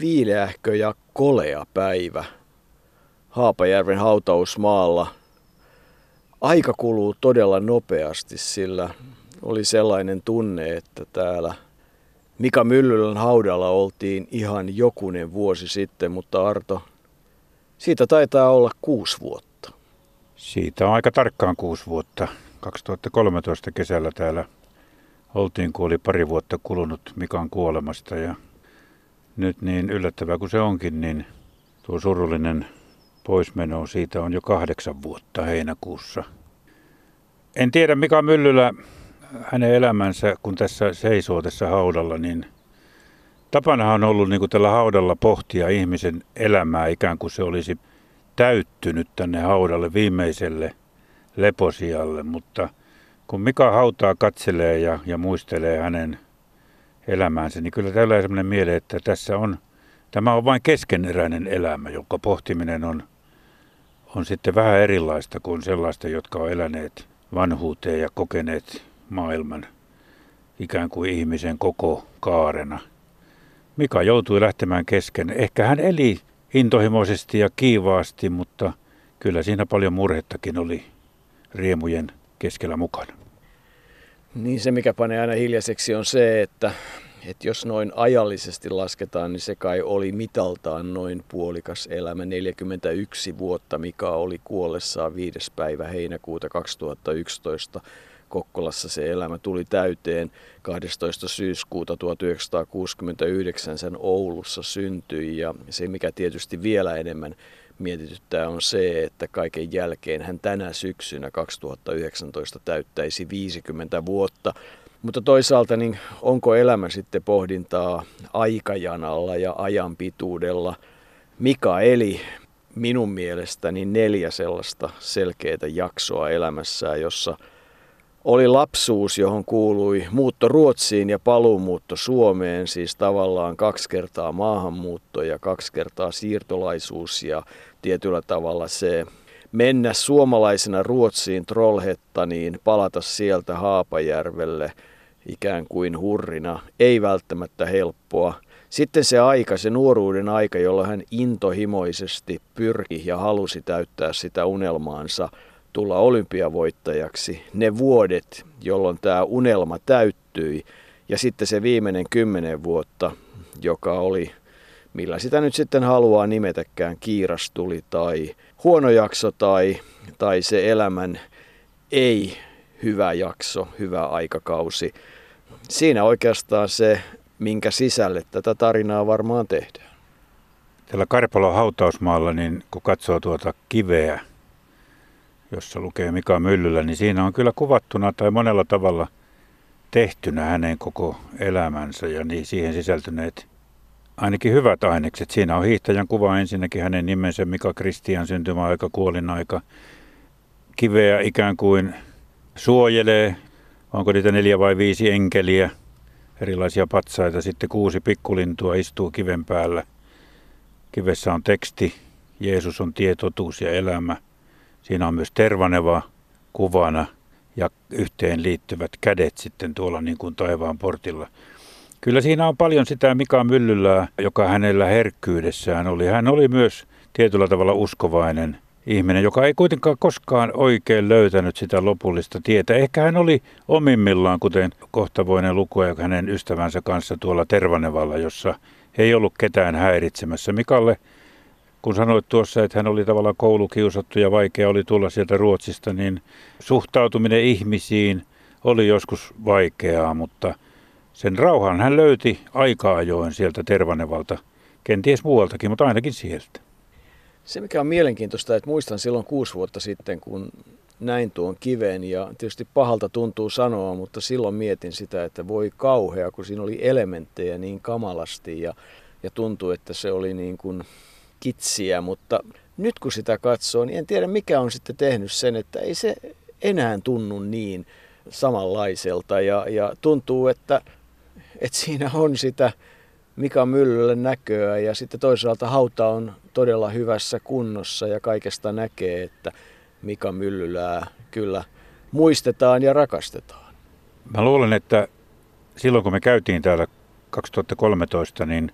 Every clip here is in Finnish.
viileähkö ja kolea päivä Haapajärven hautausmaalla. Aika kuluu todella nopeasti, sillä oli sellainen tunne, että täällä Mika Myllylän haudalla oltiin ihan jokunen vuosi sitten, mutta Arto, siitä taitaa olla kuusi vuotta. Siitä on aika tarkkaan kuusi vuotta. 2013 kesällä täällä oltiin, kun oli pari vuotta kulunut Mikan kuolemasta ja nyt niin yllättävää kuin se onkin, niin tuo surullinen poismeno siitä on jo kahdeksan vuotta heinäkuussa. En tiedä Mika Myllylä, hänen elämänsä, kun tässä seisoo tässä haudalla, niin tapana on ollut niin kuin tällä haudalla pohtia ihmisen elämää ikään kuin se olisi täyttynyt tänne haudalle viimeiselle leposialle, mutta kun Mika hautaa katselee ja, ja muistelee hänen elämäänsä, niin kyllä tällä on sellainen miele, että tässä on, tämä on vain keskeneräinen elämä, jonka pohtiminen on, on sitten vähän erilaista kuin sellaista, jotka on eläneet vanhuuteen ja kokeneet maailman ikään kuin ihmisen koko kaarena. Mika joutui lähtemään kesken. Ehkä hän eli intohimoisesti ja kiivaasti, mutta kyllä siinä paljon murhettakin oli riemujen keskellä mukana. Niin se, mikä panee aina hiljaiseksi, on se, että, että jos noin ajallisesti lasketaan, niin se kai oli mitaltaan noin puolikas elämä. 41 vuotta, mikä oli kuollessaan 5. päivä heinäkuuta 2011. Kokkolassa se elämä tuli täyteen 12. syyskuuta 1969 sen Oulussa syntyi ja se mikä tietysti vielä enemmän mietityttää on se, että kaiken jälkeen hän tänä syksynä 2019 täyttäisi 50 vuotta. Mutta toisaalta niin onko elämä sitten pohdintaa aikajanalla ja ajan pituudella? Mika eli minun mielestäni neljä sellaista selkeää jaksoa elämässään, jossa oli lapsuus, johon kuului muutto Ruotsiin ja paluumuutto Suomeen, siis tavallaan kaksi kertaa maahanmuutto ja kaksi kertaa siirtolaisuus ja tietyllä tavalla se mennä suomalaisena Ruotsiin Trollhettaniin, palata sieltä Haapajärvelle ikään kuin hurrina, ei välttämättä helppoa. Sitten se aika, se nuoruuden aika, jolloin hän intohimoisesti pyrki ja halusi täyttää sitä unelmaansa tulla olympiavoittajaksi, ne vuodet, jolloin tämä unelma täyttyi, ja sitten se viimeinen kymmenen vuotta, joka oli millä sitä nyt sitten haluaa nimetäkään, kiirastuli tai huono jakso tai, tai se elämän ei hyvä jakso, hyvä aikakausi. Siinä oikeastaan se, minkä sisälle tätä tarinaa varmaan tehdään. Tällä Karpalon hautausmaalla, niin kun katsoo tuota kiveä, jossa lukee Mika Myllylä, niin siinä on kyllä kuvattuna tai monella tavalla tehtynä hänen koko elämänsä ja niin siihen sisältyneet ainakin hyvät ainekset. Siinä on hiihtäjän kuva ensinnäkin hänen nimensä Mika Kristian syntymäaika, kuolinaika. Kiveä ikään kuin suojelee, onko niitä neljä vai viisi enkeliä, erilaisia patsaita. Sitten kuusi pikkulintua istuu kiven päällä. Kivessä on teksti, Jeesus on tie, totuus ja elämä. Siinä on myös tervaneva kuvana ja yhteen liittyvät kädet sitten tuolla niin kuin taivaan portilla. Kyllä siinä on paljon sitä Mika Myllylää, joka hänellä herkkyydessään oli. Hän oli myös tietyllä tavalla uskovainen ihminen, joka ei kuitenkaan koskaan oikein löytänyt sitä lopullista tietä. Ehkä hän oli omimmillaan, kuten kohtavoinen lukua hänen ystävänsä kanssa tuolla Tervanevalla, jossa ei ollut ketään häiritsemässä. Mikalle, kun sanoit tuossa, että hän oli tavallaan koulukiusattu ja vaikea oli tulla sieltä Ruotsista, niin suhtautuminen ihmisiin oli joskus vaikeaa, mutta – sen rauhan hän löyti aika ajoin sieltä Tervanevalta, kenties muualtakin, mutta ainakin sieltä. Se mikä on mielenkiintoista, että muistan silloin kuusi vuotta sitten, kun näin tuon kiven ja tietysti pahalta tuntuu sanoa, mutta silloin mietin sitä, että voi kauhea, kun siinä oli elementtejä niin kamalasti ja, ja tuntui, että se oli niin kuin kitsiä, mutta nyt kun sitä katsoo, niin en tiedä mikä on sitten tehnyt sen, että ei se enää tunnu niin samanlaiselta ja, ja tuntuu, että että siinä on sitä Mika Myllylle näköä ja sitten toisaalta hauta on todella hyvässä kunnossa ja kaikesta näkee, että Mika Myllylää kyllä muistetaan ja rakastetaan. Mä luulen, että silloin kun me käytiin täällä 2013, niin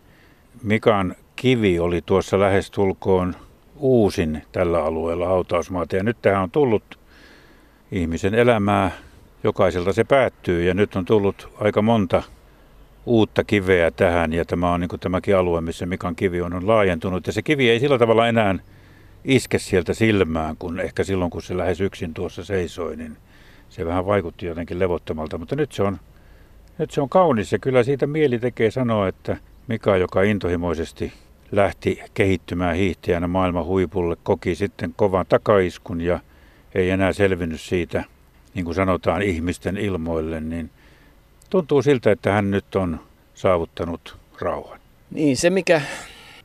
Mikan kivi oli tuossa lähestulkoon uusin tällä alueella hautausmaata. Ja nyt tähän on tullut ihmisen elämää, jokaiselta se päättyy ja nyt on tullut aika monta uutta kiveä tähän ja tämä on niin kuin tämäkin alue, missä Mikan kivi on, on laajentunut. Ja se kivi ei sillä tavalla enää iske sieltä silmään, kun ehkä silloin kun se lähes yksin tuossa seisoi, niin se vähän vaikutti jotenkin levottomalta. Mutta nyt se on, nyt se on kaunis ja kyllä siitä mieli tekee sanoa, että Mika, joka intohimoisesti lähti kehittymään hiihtäjänä maailman huipulle, koki sitten kovan takaiskun ja ei enää selvinnyt siitä, niin kuin sanotaan, ihmisten ilmoille, niin tuntuu siltä, että hän nyt on saavuttanut rauhan. Niin, se mikä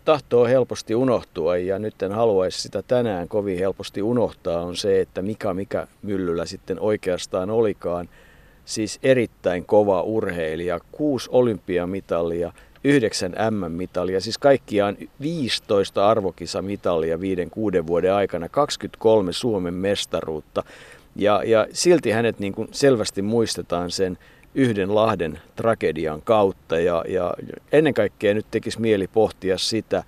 tahtoo helposti unohtua ja nyt en haluaisi sitä tänään kovin helposti unohtaa on se, että mikä mikä myllyllä sitten oikeastaan olikaan. Siis erittäin kova urheilija, kuusi olympiamitalia, yhdeksän M-mitalia, siis kaikkiaan 15 arvokisamitalia viiden kuuden vuoden aikana, 23 Suomen mestaruutta. Ja, ja silti hänet niin kuin selvästi muistetaan sen yhden Lahden tragedian kautta. Ja, ja ennen kaikkea nyt tekisi mieli pohtia sitä,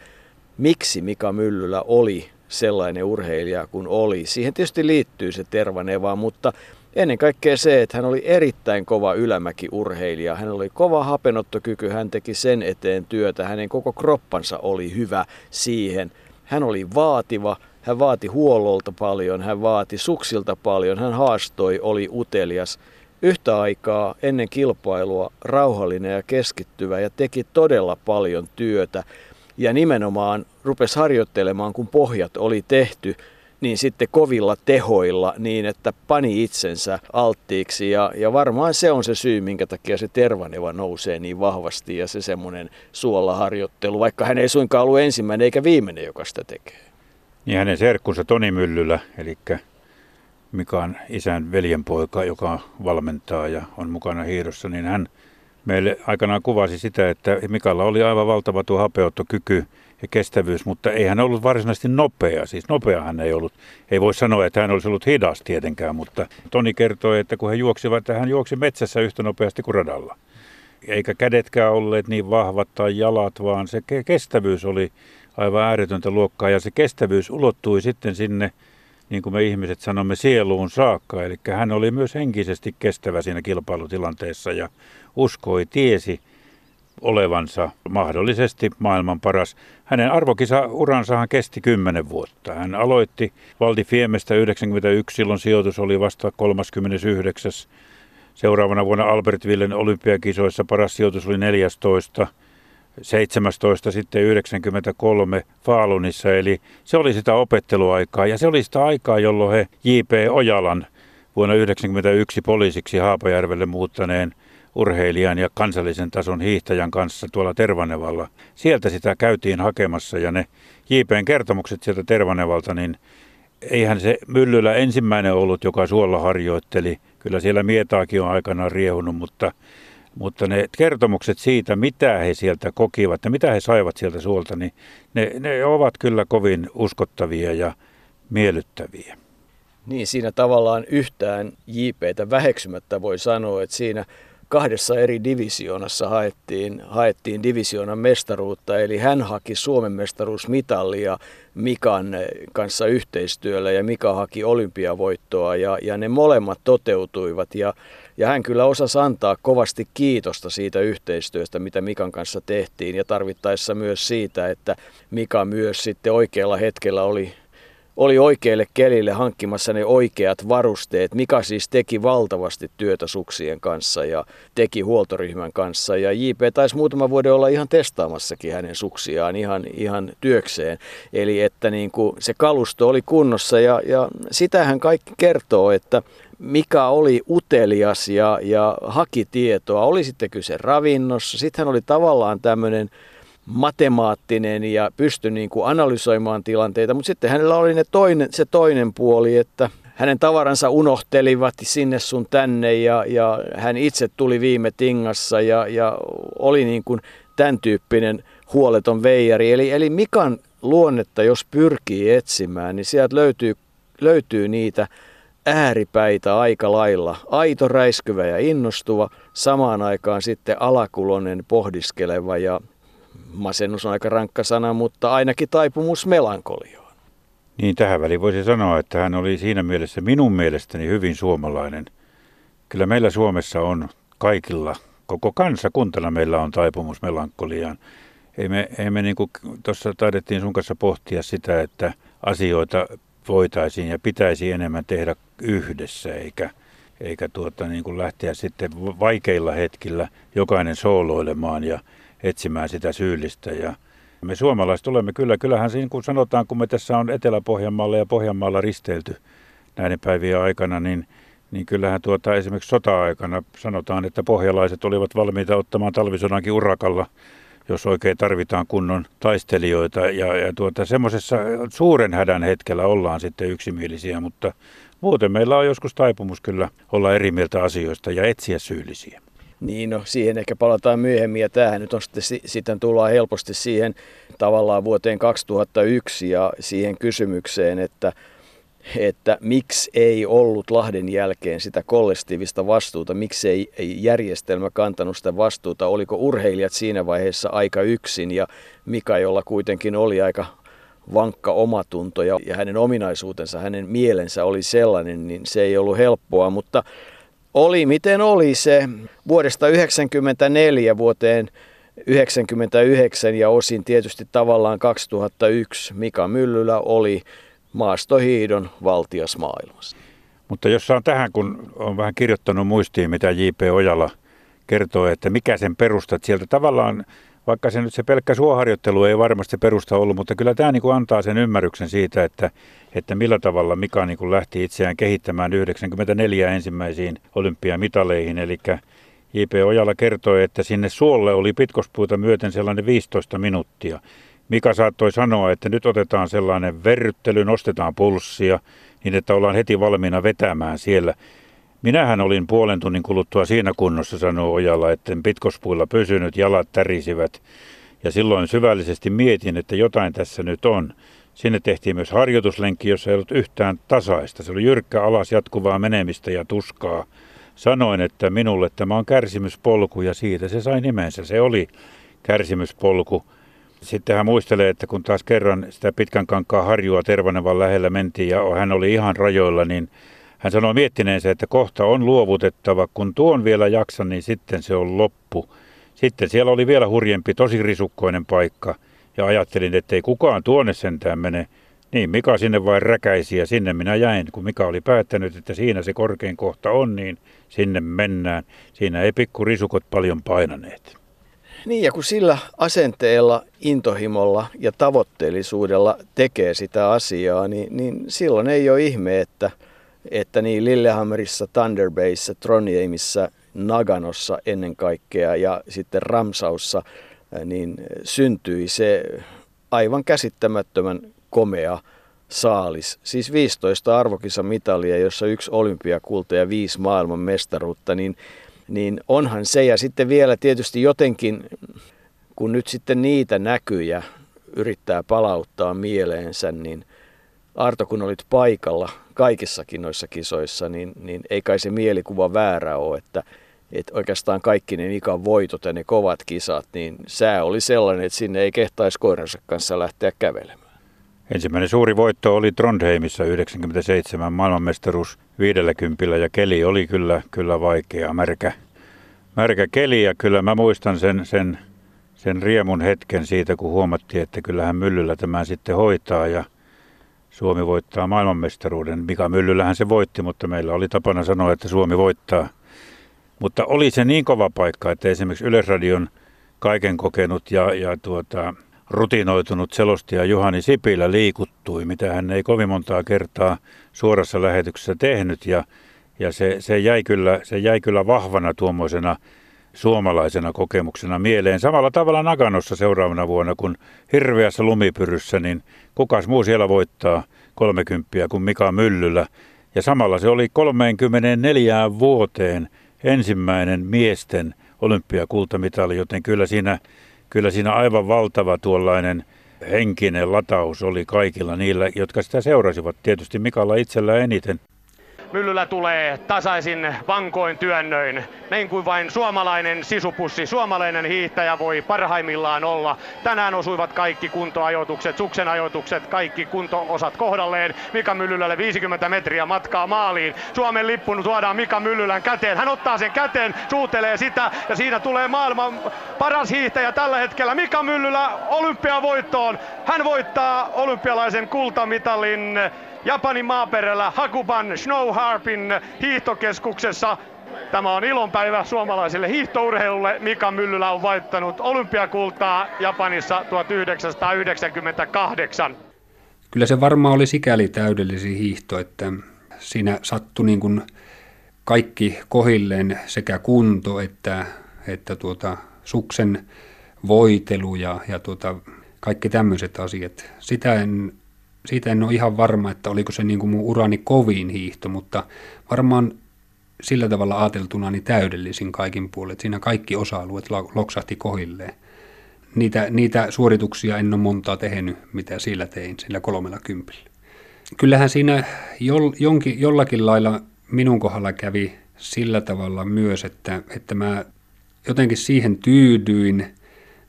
miksi Mika Myllylä oli sellainen urheilija kuin oli. Siihen tietysti liittyy se Tervaneva, mutta ennen kaikkea se, että hän oli erittäin kova ylämäkiurheilija. Hän oli kova hapenottokyky, hän teki sen eteen työtä, hänen koko kroppansa oli hyvä siihen. Hän oli vaativa, hän vaati huollolta paljon, hän vaati suksilta paljon, hän haastoi, oli utelias. Yhtä aikaa ennen kilpailua rauhallinen ja keskittyvä ja teki todella paljon työtä. Ja nimenomaan rupesi harjoittelemaan, kun pohjat oli tehty, niin sitten kovilla tehoilla niin, että pani itsensä alttiiksi. Ja, ja varmaan se on se syy, minkä takia se tervaneva nousee niin vahvasti ja se semmoinen suolaharjoittelu, vaikka hän ei suinkaan ollut ensimmäinen eikä viimeinen, joka sitä tekee. Niin hänen serkkunsa Toni Myllylä, eli Mikan isän veljenpoika, joka valmentaa ja on mukana hiirossa, niin hän meille aikanaan kuvasi sitä, että Mikalla oli aivan valtava tuo hapeuttokyky ja kestävyys, mutta ei hän ollut varsinaisesti nopea. Siis nopea hän ei ollut. Ei voi sanoa, että hän olisi ollut hidas tietenkään, mutta Toni kertoi, että kun he juoksivat, hän juoksi metsässä yhtä nopeasti kuin radalla. Eikä kädetkään olleet niin vahvat tai jalat, vaan se kestävyys oli aivan ääretöntä luokkaa ja se kestävyys ulottui sitten sinne niin kuin me ihmiset sanomme, sieluun saakka. Eli hän oli myös henkisesti kestävä siinä kilpailutilanteessa ja uskoi, tiesi olevansa mahdollisesti maailman paras. Hänen arvokisa-uransahan kesti 10 vuotta. Hän aloitti Valdi Fiemestä 91, silloin sijoitus oli vasta 39. Seuraavana vuonna Albertvillen olympiakisoissa paras sijoitus oli 14. 17 sitten 93 Faalunissa, eli se oli sitä opetteluaikaa ja se oli sitä aikaa, jolloin he J.P. Ojalan vuonna 1991 poliisiksi Haapajärvelle muuttaneen urheilijan ja kansallisen tason hiihtäjän kanssa tuolla Tervanevalla. Sieltä sitä käytiin hakemassa ja ne JPn kertomukset sieltä Tervanevalta, niin eihän se Myllylä ensimmäinen ollut, joka suolla harjoitteli. Kyllä siellä mietaakin on aikanaan riehunut, mutta mutta ne kertomukset siitä, mitä he sieltä kokivat ja mitä he saivat sieltä suolta, niin ne, ne ovat kyllä kovin uskottavia ja miellyttäviä. Niin, siinä tavallaan yhtään JPtä väheksymättä voi sanoa, että siinä kahdessa eri divisioonassa haettiin, haettiin divisioonan mestaruutta, eli hän haki Suomen mestaruusmitalia Mikan kanssa yhteistyöllä ja Mika haki olympiavoittoa ja, ja ne molemmat toteutuivat. Ja, ja hän kyllä osasi antaa kovasti kiitosta siitä yhteistyöstä, mitä Mikan kanssa tehtiin ja tarvittaessa myös siitä, että Mika myös sitten oikealla hetkellä oli oli oikealle kelille hankkimassa ne oikeat varusteet. Mika siis teki valtavasti työtä suksien kanssa ja teki huoltoryhmän kanssa. Ja JP taisi muutama vuoden olla ihan testaamassakin hänen suksiaan ihan, ihan työkseen. Eli että niin kuin se kalusto oli kunnossa ja, ja sitähän kaikki kertoo, että mikä oli utelias ja, ja haki tietoa. Oli sitten kyse ravinnossa. Sitten hän oli tavallaan tämmöinen matemaattinen ja pystyi niin kuin analysoimaan tilanteita, mutta sitten hänellä oli ne toinen, se toinen puoli, että hänen tavaransa unohtelivat sinne sun tänne ja, ja hän itse tuli viime tingassa ja, ja oli niin kuin tämän tyyppinen huoleton veijari. Eli, eli Mikan luonnetta, jos pyrkii etsimään, niin sieltä löytyy, löytyy niitä ääripäitä aika lailla. Aito, räiskyvä ja innostuva, samaan aikaan sitten alakulonen, pohdiskeleva ja masennus on aika rankka sana, mutta ainakin taipumus melankoliaan. Niin tähän väliin voisi sanoa, että hän oli siinä mielessä minun mielestäni hyvin suomalainen. Kyllä meillä Suomessa on kaikilla, koko kansakuntana meillä on taipumus melankoliaan. Ei me, ei me niin tuossa taidettiin sun kanssa pohtia sitä, että asioita voitaisiin ja pitäisi enemmän tehdä yhdessä, eikä, eikä tuota, niin kuin lähteä sitten vaikeilla hetkillä jokainen sooloilemaan ja etsimään sitä syyllistä. Ja me suomalaiset olemme kyllä, kyllähän siinä kun sanotaan, kun me tässä on Etelä-Pohjanmaalla ja Pohjanmaalla risteilty näiden päivien aikana, niin, niin kyllähän tuota, esimerkiksi sota-aikana sanotaan, että pohjalaiset olivat valmiita ottamaan talvisodankin urakalla jos oikein tarvitaan kunnon taistelijoita. Ja, ja tuota, semmoisessa suuren hädän hetkellä ollaan sitten yksimielisiä, mutta muuten meillä on joskus taipumus kyllä olla eri mieltä asioista ja etsiä syyllisiä. Niin, no siihen ehkä palataan myöhemmin ja tämähän nyt on sitten, sitten tullaan helposti siihen tavallaan vuoteen 2001 ja siihen kysymykseen, että että miksi ei ollut Lahden jälkeen sitä kollektiivista vastuuta, miksi ei, ei järjestelmä kantanut sitä vastuuta, oliko urheilijat siinä vaiheessa aika yksin ja Mika, jolla kuitenkin oli aika vankka omatunto ja, ja hänen ominaisuutensa, hänen mielensä oli sellainen, niin se ei ollut helppoa, mutta oli miten oli se vuodesta 1994 vuoteen 1999 ja osin tietysti tavallaan 2001 Mika Myllylä oli maastohiidon valtias maailmassa. Mutta jos saan tähän, kun on vähän kirjoittanut muistiin, mitä J.P. Ojala kertoo, että mikä sen perustat sieltä tavallaan, vaikka se nyt se pelkkä suoharjoittelu ei varmasti perusta ollut, mutta kyllä tämä niin kuin antaa sen ymmärryksen siitä, että, että millä tavalla Mika niin kuin lähti itseään kehittämään 94 ensimmäisiin olympiamitaleihin, eli J.P. Ojala kertoi, että sinne suolle oli pitkospuuta myöten sellainen 15 minuuttia. Mika saattoi sanoa, että nyt otetaan sellainen verryttely, nostetaan pulssia, niin että ollaan heti valmiina vetämään siellä. Minähän olin puolen tunnin kuluttua siinä kunnossa, sanoo Ojala, että pitkospuilla pysynyt, jalat tärisivät. Ja silloin syvällisesti mietin, että jotain tässä nyt on. Sinne tehtiin myös harjoituslenkki, jossa ei ollut yhtään tasaista. Se oli jyrkkä alas jatkuvaa menemistä ja tuskaa. Sanoin, että minulle tämä on kärsimyspolku ja siitä se sai nimensä. Se oli kärsimyspolku. Sitten hän muistelee, että kun taas kerran sitä pitkän kankaa harjua Tervanevan lähellä mentiin ja hän oli ihan rajoilla, niin hän sanoi miettineensä, että kohta on luovutettava. Kun tuon vielä jaksan, niin sitten se on loppu. Sitten siellä oli vielä hurjempi, tosi risukkoinen paikka. Ja ajattelin, että ei kukaan tuonne sentään mene. Niin, Mika sinne vain räkäisi ja sinne minä jäin. Kun Mika oli päättänyt, että siinä se korkein kohta on, niin sinne mennään. Siinä ei pikku risukot paljon painaneet. Niin ja kun sillä asenteella, intohimolla ja tavoitteellisuudella tekee sitä asiaa, niin, niin silloin ei ole ihme, että, että niin Lillehammerissa, Thunder Bayssä, Trondheimissa, Naganossa ennen kaikkea ja sitten Ramsaussa niin syntyi se aivan käsittämättömän komea saalis. Siis 15 arvokisamitalia, jossa yksi olympiakulta ja viisi maailman mestaruutta, niin niin onhan se. Ja sitten vielä tietysti jotenkin, kun nyt sitten niitä näkyjä yrittää palauttaa mieleensä, niin Arto, kun olit paikalla kaikissakin noissa kisoissa, niin, niin ei kai se mielikuva väärä ole, että, että oikeastaan kaikki ne Mikan voitot ja ne kovat kisat, niin sää oli sellainen, että sinne ei kehtaisi koiransa kanssa lähteä kävelemään. Ensimmäinen suuri voitto oli Trondheimissa 97 maailmanmestaruus 50 ja keli oli kyllä, kyllä vaikea, märkä, märkä keli ja kyllä mä muistan sen, sen, sen riemun hetken siitä, kun huomattiin, että kyllähän Myllyllä tämä sitten hoitaa ja Suomi voittaa maailmanmestaruuden. Mika Myllyllähän se voitti, mutta meillä oli tapana sanoa, että Suomi voittaa. Mutta oli se niin kova paikka, että esimerkiksi Yleisradion kaiken kokenut ja, ja tuota, rutinoitunut selostaja Juhani Sipilä liikuttui, mitä hän ei kovin montaa kertaa suorassa lähetyksessä tehnyt. Ja, ja se, se, jäi kyllä, se jäi kyllä vahvana tuommoisena suomalaisena kokemuksena mieleen. Samalla tavalla Naganossa seuraavana vuonna, kun hirveässä lumipyryssä, niin kukas muu siellä voittaa 30 kuin Mika Myllyllä. Ja samalla se oli 34 vuoteen ensimmäinen miesten olympiakultamitali, joten kyllä siinä kyllä siinä aivan valtava tuollainen henkinen lataus oli kaikilla niillä, jotka sitä seurasivat. Tietysti Mikalla itsellä eniten. Myllyllä tulee tasaisin vankoin työnnöin. Niin kuin vain suomalainen sisupussi, suomalainen hiihtäjä voi parhaimmillaan olla. Tänään osuivat kaikki kuntoajoitukset, suksen ajoitukset, kaikki kuntoosat kohdalleen. Mika Myllylälle 50 metriä matkaa maaliin. Suomen lippu tuodaan Mika Myllylän käteen. Hän ottaa sen käteen, suutelee sitä ja siinä tulee maailman paras hiihtäjä tällä hetkellä. Mika Myllylä olympiavoittoon. Hän voittaa olympialaisen kultamitalin Japanin maaperällä Hakuban Snow Harpin hiihtokeskuksessa. Tämä on ilonpäivä suomalaiselle hiihtourheilulle. Mika Myllylä on voittanut olympiakultaa Japanissa 1998. Kyllä se varmaan oli sikäli täydellisi hiihto, että siinä sattui niin kuin kaikki kohilleen sekä kunto että, että tuota, suksen voitelu ja, ja tuota, kaikki tämmöiset asiat. Sitä en, siitä en ole ihan varma, että oliko se niin kuin mun urani kovin hiihto, mutta varmaan sillä tavalla ajateltuna niin täydellisin kaikin puolin. Siinä kaikki osa-alueet loksahti kohilleen. Niitä, niitä suorituksia en ole montaa tehnyt, mitä sillä tein, sillä kolmella kympillä. Kyllähän siinä jol, jonkin, jollakin lailla minun kohdalla kävi sillä tavalla myös, että, että mä jotenkin siihen tyydyin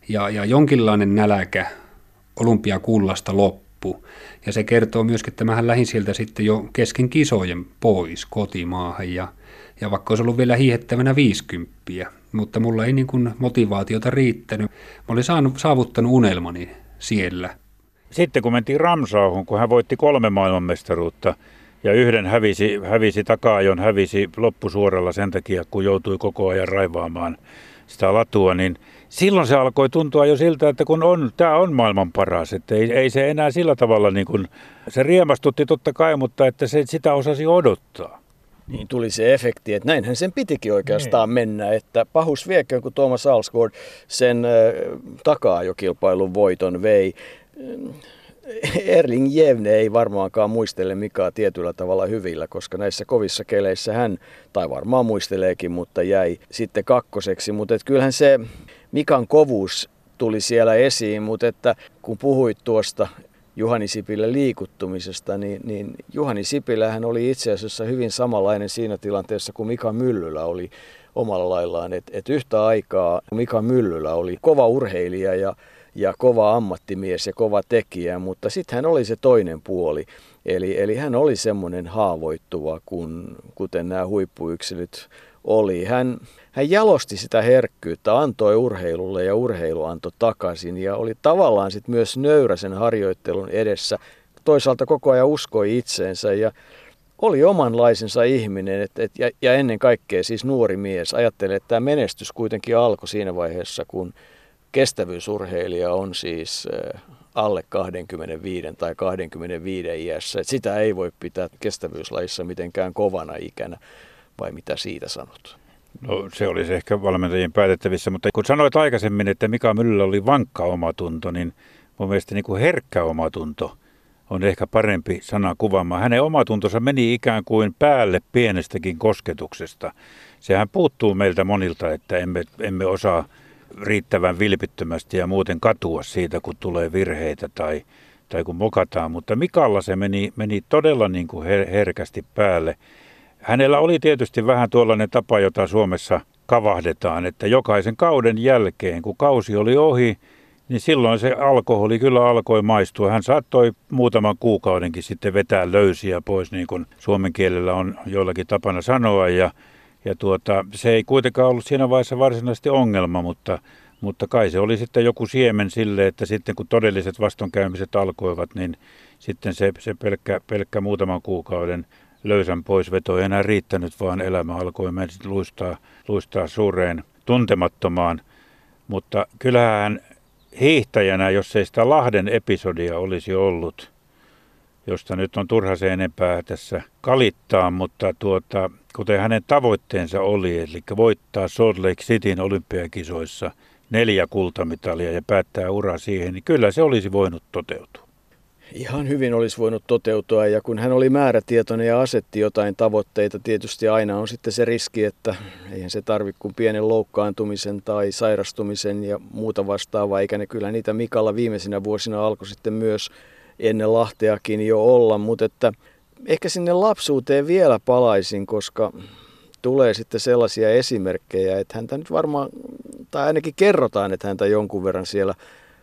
ja, ja jonkinlainen näläkä olympiakullasta loppu. Ja se kertoo myöskin, että mähän lähdin sieltä sitten jo kesken kisojen pois kotimaahan ja, ja vaikka olisi ollut vielä hiihettävänä 50, mutta mulla ei niin kuin motivaatiota riittänyt. Mä olin saanut, saavuttanut unelmani siellä. Sitten kun mentiin Ramsauhun, kun hän voitti kolme maailmanmestaruutta ja yhden hävisi, hävisi takaajon, hävisi loppusuoralla sen takia, kun joutui koko ajan raivaamaan sitä latua, niin silloin se alkoi tuntua jo siltä, että kun on, tämä on maailman paras, että ei, ei se enää sillä tavalla, niin kuin, se riemastutti totta kai, mutta että se sitä osasi odottaa. Niin tuli se efekti, että näinhän sen pitikin oikeastaan niin. mennä, että pahus viekö, kun Thomas Alsgaard sen äh, takaa jo kilpailun voiton vei. Erling Jevne ei varmaankaan muistele Mikaa tietyllä tavalla hyvillä, koska näissä kovissa keleissä hän, tai varmaan muisteleekin, mutta jäi sitten kakkoseksi. Mutta kyllähän se Mikan kovuus tuli siellä esiin, mutta että kun puhuit tuosta Juhani Sipilä liikuttumisesta, niin, niin Juhani Sipilähän oli itse asiassa hyvin samanlainen siinä tilanteessa kuin Mika Myllylä oli omalla laillaan. Että et yhtä aikaa Mika Myllylä oli kova urheilija ja ja kova ammattimies ja kova tekijä, mutta sitten hän oli se toinen puoli. Eli, eli hän oli semmoinen haavoittuva, kun, kuten nämä huippuyksilöt oli. Hän, hän jalosti sitä herkkyyttä, antoi urheilulle ja urheilu antoi takaisin ja oli tavallaan sitten myös nöyrä sen harjoittelun edessä. Toisaalta koko ajan uskoi itseensä ja oli omanlaisensa ihminen et, et, ja, ja ennen kaikkea siis nuori mies. Ajattelee, että tämä menestys kuitenkin alkoi siinä vaiheessa, kun kestävyysurheilija on siis eh, alle 25 tai 25 iässä. Et sitä ei voi pitää kestävyyslajissa mitenkään kovana ikänä, vai mitä siitä sanot? No se olisi ehkä valmentajien päätettävissä, mutta kun sanoit aikaisemmin, että Mika Myllyllä oli vankka omatunto, niin mun mielestä niin kuin herkkä omatunto on ehkä parempi sana kuvaamaan. Hänen omatuntonsa meni ikään kuin päälle pienestäkin kosketuksesta. Sehän puuttuu meiltä monilta, että emme, emme osaa riittävän vilpittömästi ja muuten katua siitä, kun tulee virheitä tai, tai kun mokataan. Mutta Mikalla se meni, meni todella niin kuin her, herkästi päälle. Hänellä oli tietysti vähän tuollainen tapa, jota Suomessa kavahdetaan, että jokaisen kauden jälkeen, kun kausi oli ohi, niin silloin se alkoholi kyllä alkoi maistua. Hän saattoi muutaman kuukaudenkin sitten vetää löysiä pois, niin kuin suomen kielellä on joillakin tapana sanoa, ja ja tuota, se ei kuitenkaan ollut siinä vaiheessa varsinaisesti ongelma, mutta, mutta kai se oli sitten joku siemen sille, että sitten kun todelliset vastonkäymiset alkoivat, niin sitten se, se pelkkä, pelkkä muutaman kuukauden löysän poisveto ei enää riittänyt, vaan elämä alkoi luistaa, luistaa suureen tuntemattomaan. Mutta kyllähän hiihtäjänä, jos ei sitä Lahden episodia olisi ollut, josta nyt on turha se enempää tässä kalittaa, mutta tuota, kuten hänen tavoitteensa oli, eli voittaa Salt Lake Cityn olympiakisoissa neljä kultamitalia ja päättää ura siihen, niin kyllä se olisi voinut toteutua. Ihan hyvin olisi voinut toteutua ja kun hän oli määrätietoinen ja asetti jotain tavoitteita, tietysti aina on sitten se riski, että eihän se tarvitse kuin pienen loukkaantumisen tai sairastumisen ja muuta vastaavaa, eikä ne kyllä niitä Mikalla viimeisinä vuosina alkoi sitten myös ennen Lahteakin jo olla, mutta että ehkä sinne lapsuuteen vielä palaisin, koska tulee sitten sellaisia esimerkkejä, että häntä nyt varmaan, tai ainakin kerrotaan, että häntä jonkun verran siellä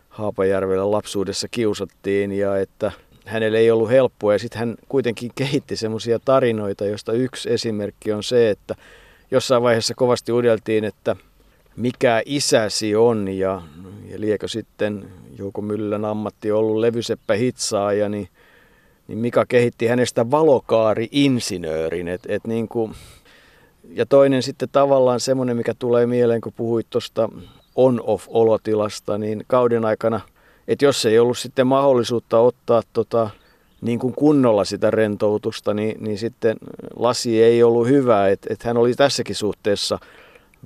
Haapajärvellä lapsuudessa kiusattiin ja että hänelle ei ollut helppoa. Ja sitten hän kuitenkin kehitti semmoisia tarinoita, joista yksi esimerkki on se, että jossain vaiheessa kovasti udeltiin, että mikä isäsi on ja, ja liekö sitten Jouko Myllän ammatti ollut levyseppä hitsaaja, niin, niin Mika kehitti hänestä valokaari-insinöörin. Et, et niin kuin, ja toinen sitten tavallaan semmoinen, mikä tulee mieleen, kun puhuit tuosta on-off-olotilasta, niin kauden aikana, että jos ei ollut sitten mahdollisuutta ottaa tota, niin kuin kunnolla sitä rentoutusta, niin, niin sitten lasi ei ollut hyvä, että et hän oli tässäkin suhteessa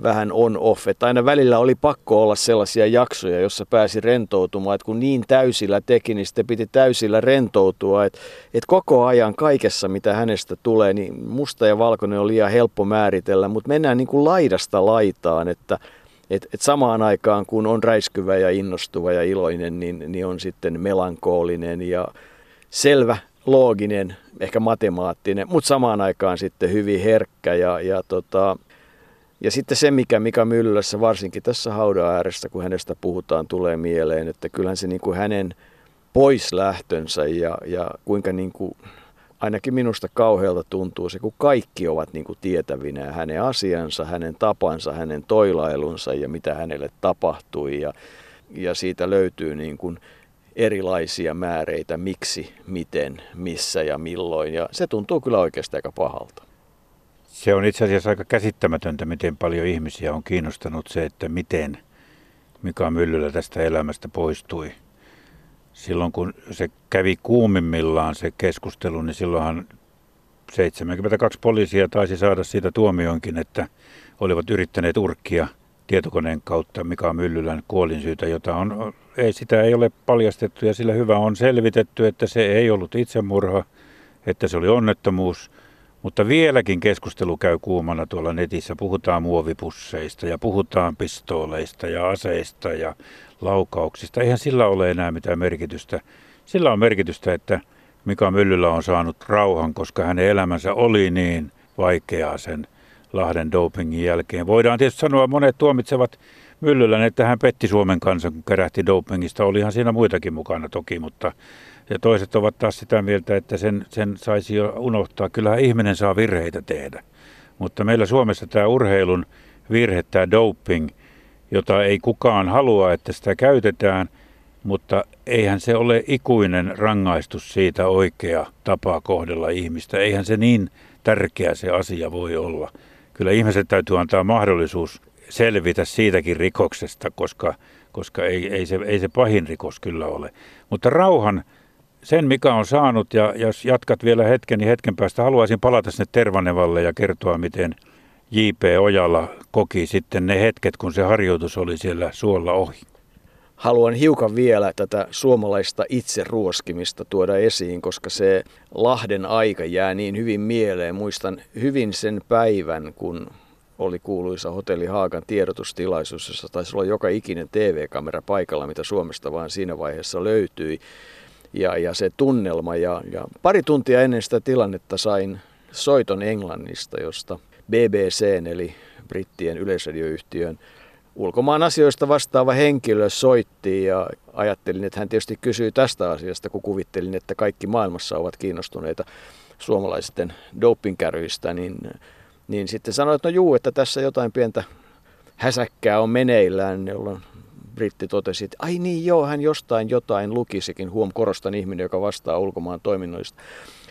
vähän on-off, että aina välillä oli pakko olla sellaisia jaksoja, jossa pääsi rentoutumaan, että kun niin täysillä teki, niin sitten piti täysillä rentoutua, että, että koko ajan kaikessa, mitä hänestä tulee, niin musta ja valkoinen on liian helppo määritellä, mutta mennään niin kuin laidasta laitaan, että et, et samaan aikaan kun on räiskyvä ja innostuva ja iloinen, niin, niin on sitten melankoolinen ja selvä, looginen, ehkä matemaattinen, mutta samaan aikaan sitten hyvin herkkä ja, ja, tota, ja sitten se, mikä Mika Myllässä, varsinkin tässä haudan ääressä, kun hänestä puhutaan, tulee mieleen, että kyllähän se niin kuin hänen poislähtönsä ja, ja kuinka niin kuin, ainakin minusta kauhealta tuntuu se, kun kaikki ovat niin kuin tietävinä hänen asiansa, hänen tapansa, hänen toilailunsa ja mitä hänelle tapahtui ja, ja siitä löytyy niin kuin erilaisia määreitä, miksi, miten, missä ja milloin ja se tuntuu kyllä oikeastaan aika pahalta. Se on itse asiassa aika käsittämätöntä, miten paljon ihmisiä on kiinnostanut se, että miten Mika Myllylä tästä elämästä poistui. Silloin kun se kävi kuumimmillaan se keskustelu, niin silloinhan 72 poliisia taisi saada siitä tuomioinkin, että olivat yrittäneet urkkia tietokoneen kautta Mika Myllylän kuolinsyytä, jota on, ei, sitä ei ole paljastettu ja sillä hyvä on selvitetty, että se ei ollut itsemurha, että se oli onnettomuus – mutta vieläkin keskustelu käy kuumana tuolla netissä. Puhutaan muovipusseista ja puhutaan pistooleista ja aseista ja laukauksista. Eihän sillä ole enää mitään merkitystä. Sillä on merkitystä, että Mika Myllyllä on saanut rauhan, koska hänen elämänsä oli niin vaikeaa sen Lahden dopingin jälkeen. Voidaan tietysti sanoa, monet tuomitsevat Myllylän, että hän petti Suomen kansan, kun kärähti dopingista. Olihan siinä muitakin mukana toki, mutta ja toiset ovat taas sitä mieltä, että sen, sen saisi jo unohtaa. Kyllähän ihminen saa virheitä tehdä. Mutta meillä Suomessa tämä urheilun virhe, tämä doping, jota ei kukaan halua, että sitä käytetään, mutta eihän se ole ikuinen rangaistus siitä oikea tapa kohdella ihmistä. Eihän se niin tärkeä se asia voi olla. Kyllä ihmiset täytyy antaa mahdollisuus selvitä siitäkin rikoksesta, koska, koska ei, ei, se, ei se pahin rikos kyllä ole. Mutta rauhan sen, mikä on saanut, ja jos jatkat vielä hetken, niin hetken päästä haluaisin palata sinne Tervanevalle ja kertoa, miten J.P. Ojala koki sitten ne hetket, kun se harjoitus oli siellä suolla ohi. Haluan hiukan vielä tätä suomalaista itseruoskimista tuoda esiin, koska se Lahden aika jää niin hyvin mieleen. Muistan hyvin sen päivän, kun oli kuuluisa Hotelli Haagan tiedotustilaisuus, jossa taisi olla joka ikinen TV-kamera paikalla, mitä Suomesta vaan siinä vaiheessa löytyi ja, ja se tunnelma. Ja, ja pari tuntia ennen sitä tilannetta sain soiton Englannista, josta BBC eli brittien yleisradioyhtiön ulkomaan asioista vastaava henkilö soitti ja ajattelin, että hän tietysti kysyy tästä asiasta, kun kuvittelin, että kaikki maailmassa ovat kiinnostuneita suomalaisten dopingkäryistä, niin, niin sitten sanoin, että no juu, että tässä jotain pientä häsäkkää on meneillään, jolloin britti totesi, että ai niin joo, hän jostain jotain lukisikin, huom korostan ihminen, joka vastaa ulkomaan toiminnoista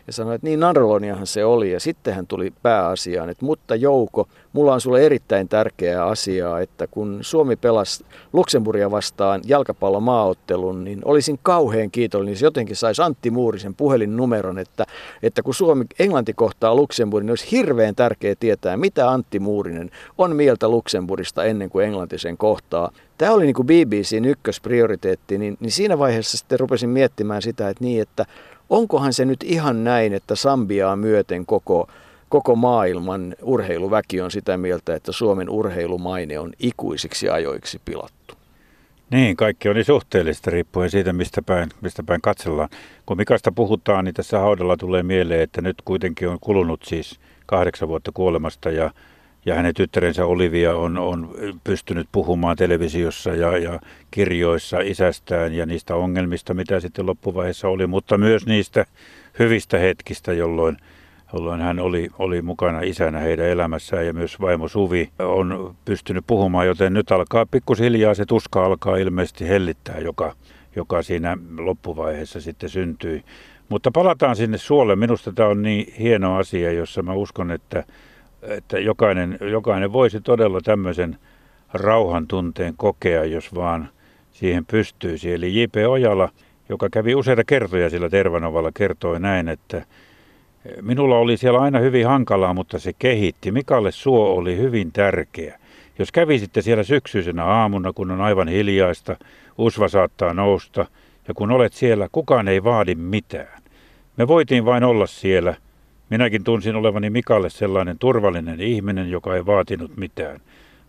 ja sanoi, että niin Nandroloniahan se oli. Ja sitten hän tuli pääasiaan, että mutta Jouko, mulla on sulle erittäin tärkeää asiaa, että kun Suomi pelasi Luxemburgia vastaan jalkapallomaaottelun, niin olisin kauhean kiitollinen, jos jotenkin saisi Antti Muurisen puhelinnumeron, että, että kun Suomi, Englanti kohtaa Luxemburgin, niin olisi hirveän tärkeää tietää, mitä Antti Muurinen on mieltä Luxemburgista ennen kuin Englanti sen kohtaa. Tämä oli niin kuin BBCn ykkösprioriteetti, niin, niin siinä vaiheessa sitten rupesin miettimään sitä, että niin, että onkohan se nyt ihan näin, että Sambiaa myöten koko, koko maailman urheiluväki on sitä mieltä, että Suomen urheilumaine on ikuisiksi ajoiksi pilattu? Niin, kaikki niin suhteellista riippuen siitä, mistä päin, mistä päin katsellaan. Kun Mikasta puhutaan, niin tässä haudalla tulee mieleen, että nyt kuitenkin on kulunut siis kahdeksan vuotta kuolemasta ja, ja hänen tyttärensä Olivia on, on pystynyt puhumaan televisiossa ja, ja kirjoissa isästään ja niistä ongelmista, mitä sitten loppuvaiheessa oli, mutta myös niistä hyvistä hetkistä, jolloin – jolloin hän oli, oli mukana isänä heidän elämässään ja myös vaimo Suvi on pystynyt puhumaan, joten nyt alkaa pikkusiljaa se tuska alkaa ilmeisesti hellittää, joka, joka siinä loppuvaiheessa sitten syntyi. Mutta palataan sinne suolle. Minusta tämä on niin hieno asia, jossa mä uskon, että, että jokainen, jokainen voisi todella tämmöisen rauhan tunteen kokea, jos vaan siihen pystyisi. Eli J.P. Ojala, joka kävi useita kertoja sillä Tervanovalla, kertoi näin, että Minulla oli siellä aina hyvin hankalaa, mutta se kehitti. Mikalle suo oli hyvin tärkeä. Jos kävisitte siellä syksyisenä aamuna, kun on aivan hiljaista, usva saattaa nousta, ja kun olet siellä, kukaan ei vaadi mitään. Me voitiin vain olla siellä. Minäkin tunsin olevani Mikalle sellainen turvallinen ihminen, joka ei vaatinut mitään.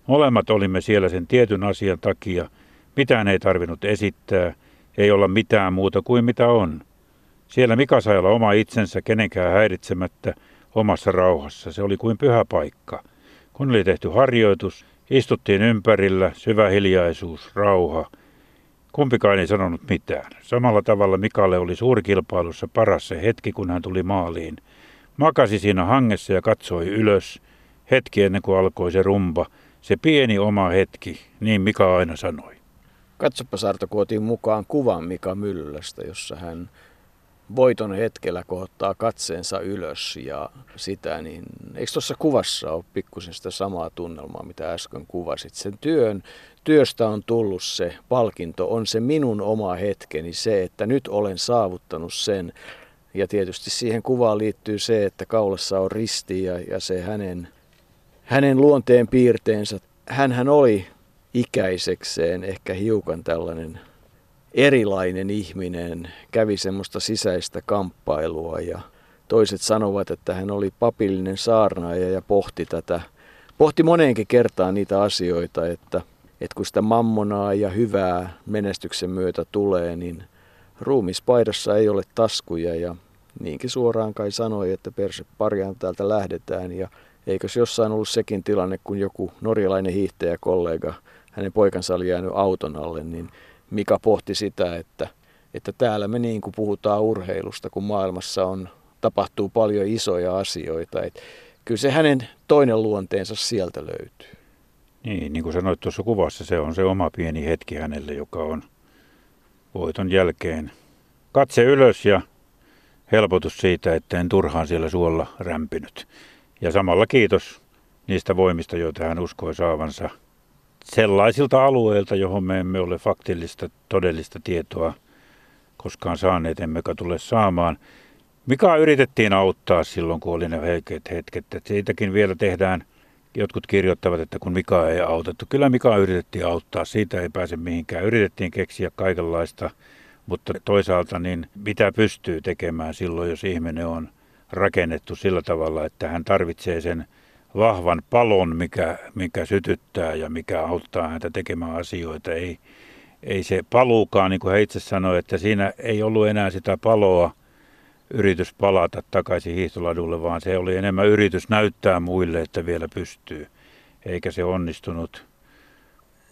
Molemmat olimme siellä sen tietyn asian takia. Mitään ei tarvinnut esittää, ei olla mitään muuta kuin mitä on. Siellä Mika sai olla oma itsensä kenenkään häiritsemättä omassa rauhassa. Se oli kuin pyhä paikka. Kun oli tehty harjoitus, istuttiin ympärillä, syvä hiljaisuus, rauha. Kumpikaan ei sanonut mitään. Samalla tavalla Mikalle oli suurkilpailussa paras se hetki, kun hän tuli maaliin. Makasi siinä hangessa ja katsoi ylös. Hetki ennen kuin alkoi se rumba. Se pieni oma hetki, niin Mika aina sanoi. Katsoppa Sarto, kuotiin mukaan kuvan Mika Myllästä, jossa hän voiton hetkellä kohottaa katseensa ylös ja sitä, niin eikö tuossa kuvassa ole pikkusen sitä samaa tunnelmaa, mitä äsken kuvasit? Sen työn, työstä on tullut se palkinto, on se minun oma hetkeni, se, että nyt olen saavuttanut sen. Ja tietysti siihen kuvaan liittyy se, että kaulassa on risti ja, ja se hänen, hänen luonteen piirteensä. Hänhän oli ikäisekseen ehkä hiukan tällainen erilainen ihminen, kävi semmoista sisäistä kamppailua ja toiset sanovat, että hän oli papillinen saarnaaja ja pohti tätä, pohti moneenkin kertaan niitä asioita, että, että kun sitä mammonaa ja hyvää menestyksen myötä tulee, niin ruumispaidassa ei ole taskuja ja niinkin suoraan kai sanoi, että perse parjaan täältä lähdetään ja eikös jossain ollut sekin tilanne, kun joku norjalainen hiihtäjäkollega, hänen poikansa oli jäänyt auton alle, niin Mika pohti sitä, että, että täällä me niin kuin puhutaan urheilusta, kun maailmassa on, tapahtuu paljon isoja asioita. Et kyllä se hänen toinen luonteensa sieltä löytyy. Niin, niin kuin sanoit tuossa kuvassa, se on se oma pieni hetki hänelle, joka on voiton jälkeen. Katse ylös ja helpotus siitä, että en turhaan siellä suolla rämpinyt. Ja samalla kiitos niistä voimista, joita hän uskoi saavansa – sellaisilta alueilta, johon me emme ole faktillista, todellista tietoa koskaan saaneet, emmekä tule saamaan. Mikä yritettiin auttaa silloin, kun oli ne heikot hetket. Että siitäkin vielä tehdään, jotkut kirjoittavat, että kun Mika ei autettu. Kyllä Mika yritettiin auttaa, siitä ei pääse mihinkään. Yritettiin keksiä kaikenlaista, mutta toisaalta niin mitä pystyy tekemään silloin, jos ihminen on rakennettu sillä tavalla, että hän tarvitsee sen vahvan palon, mikä, mikä sytyttää ja mikä auttaa häntä tekemään asioita. Ei, ei se paluukaan, niin kuin hän itse sanoi, että siinä ei ollut enää sitä paloa, yritys palata takaisin hiihtoladulle, vaan se oli enemmän yritys näyttää muille, että vielä pystyy, eikä se onnistunut.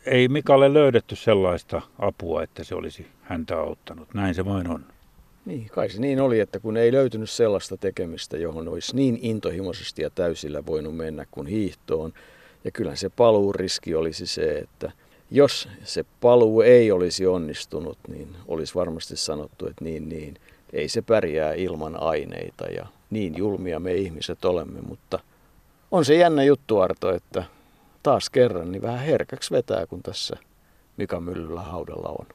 Ei Mikalle löydetty sellaista apua, että se olisi häntä auttanut. Näin se vain on. Niin, kai se niin oli, että kun ei löytynyt sellaista tekemistä, johon olisi niin intohimoisesti ja täysillä voinut mennä kuin hiihtoon. Ja kyllä se paluuriski olisi se, että jos se paluu ei olisi onnistunut, niin olisi varmasti sanottu, että niin, niin, ei se pärjää ilman aineita ja niin julmia me ihmiset olemme, mutta on se jännä juttu Arto, että taas kerran niin vähän herkäksi vetää, kun tässä Mika Myllyllä haudalla on.